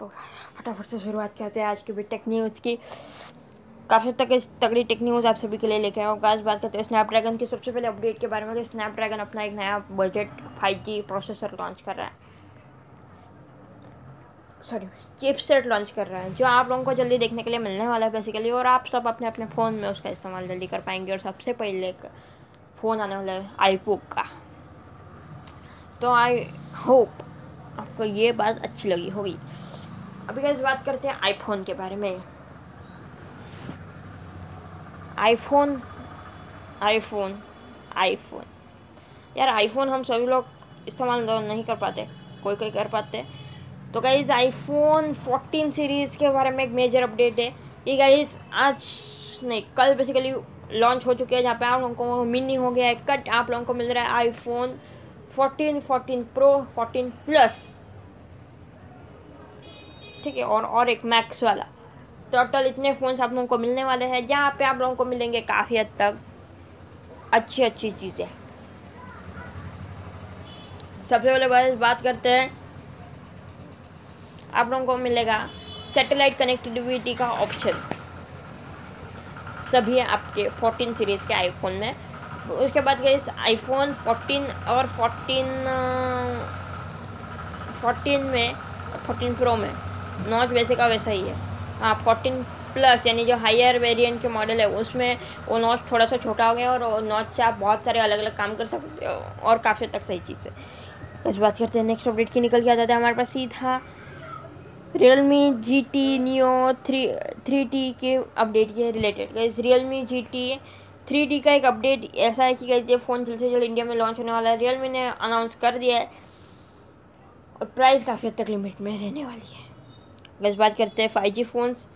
तो फटाफट से शुरुआत करते हैं आज की भी टेक न्यूज़ की। काफ़ी तक इस तगड़ी टेक न्यूज़ आप सभी के लिए लेके आऊँ आज बात करते हैं स्नैपड्रैगन की। सबसे पहले अपडेट के बारे में स्नैपड्रैगन अपना एक नया budget five G processor launch कर रहा है। सॉरी चिपसेट लॉन्च कर रहा है, जो आप लोगों को जल्दी देखने के लिए मिलने वाला है बेसिकली और आप सब अपने अपने फ़ोन में उसका इस्तेमाल जल्दी कर पाएँगे। और सबसे पहले फ़ोन आने वाला है आईपोक का। तो आई होप आपको ये बात अच्छी लगी होगी। अभी कैसे बात करते हैं आईफोन के बारे में। आईफोन आईफोन आईफोन यार आईफोन हम सभी लोग इस्तेमाल नहीं कर पाते। कोई कोई कर पाते। तो गाइज़ आईफोन 14 सीरीज़ के बारे में एक मेजर अपडेट है। ये गाइज़ आज नहीं कल बेसिकली लॉन्च हो चुके हैं जहाँ पे आप लोगों को मिनी हो गया है कट आप लोगों को मिल रहा है आईफोन 14, 14 प्रो 14 प्लस ठीक है, और और एक मैक्स वाला। टोटल इतने फ़ोन्स आप लोगों को मिलने वाले हैं, जहाँ पे आप लोगों को मिलेंगे काफ़ी हद तक। अच्छी अच्छी चीज़ें। सबसे पहले बस बात करते हैं। आप लोगों को मिलेगा सैटेलाइट कनेक्टिविटी का ऑप्शन सभी आपके 14 सीरीज़ के आईफोन में। उसके बाद गए आईफोन 14 और 14 14 में 14 प्रो में। नॉच वैसे का वैसा ही है। हाँ फोर्टीन प्लस यानी जो हायर वेरिएंट के मॉडल है, उसमें वो नॉच थोड़ा सा छोटा हो गया और नॉच से आप बहुत सारे अलग अलग काम कर सकते हो और काफ़ी तक सही चीज़ है। बस बात करते हैं नेक्स्ट अपडेट की, निकल के आ जाता है हमारे पास सीधा। Realme G T neo three three T के अपडेट के related guys Realme G T three T का एक अपडेट ऐसा है कि गैस ये फ़ोन जल्द से जल्द इंडिया में लॉन्च होने वाला है। रियल मी ने अनाउंस कर दिया है और प्राइस काफ़ी हद तक लिमिट में रहने वाली है। बस बात करते हैं फाइव जी फ़ोन्स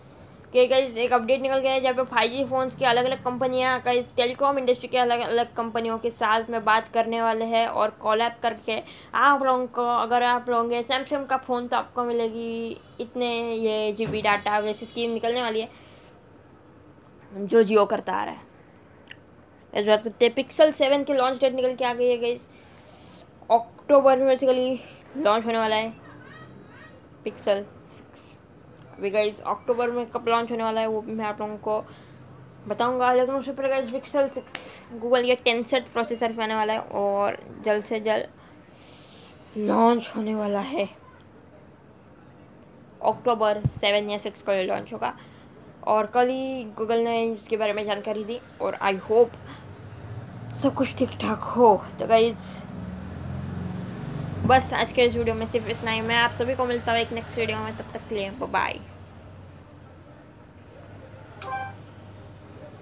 के। गई एक अपडेट निकल गया है जहाँ पे फाइव जी फ़ोन्स की अलग अलग कंपनियाँ कई टेलीकॉम इंडस्ट्री के अलग अलग कंपनियों के साथ में बात करने वाले हैं और कॉल कॉलैप करके। आप लोगों को, अगर आप लोगे सैमसंग का फ़ोन तो आपको मिलेगी इतने ये जी बी डाटा वैसी स्कीम निकलने वाली है, जो जियो करता आ रहा है। इस बात करते पिक्सल सेवन की लॉन्च डेट निकल के आ गई है गई अक्टूबर में बेसिकली लॉन्च होने वाला है पिक्सल अभी गाइज़ अक्टूबर में कब लॉन्च होने वाला है वो मैं आप लोगों को बताऊँगा। लेकिन उससे पहले गाइज़ पिक्सल सिक्स गूगल के टेन सेट प्रोसेसर पे आने वाला है और जल्द से जल्द लॉन्च होने वाला है। अक्टूबर सेवन या सिक्स को ये लॉन्च होगा। और कल ही गूगल ने इसके बारे में जानकारी दी और आई होप सब कुछ ठीक ठाक हो। तो गाइज़ बस आज के इस वीडियो में सिर्फ़ इतना ही। मैं आप सभी को मिलता हूँ एक नेक्स्ट वीडियो में। तब तक के लिए बाय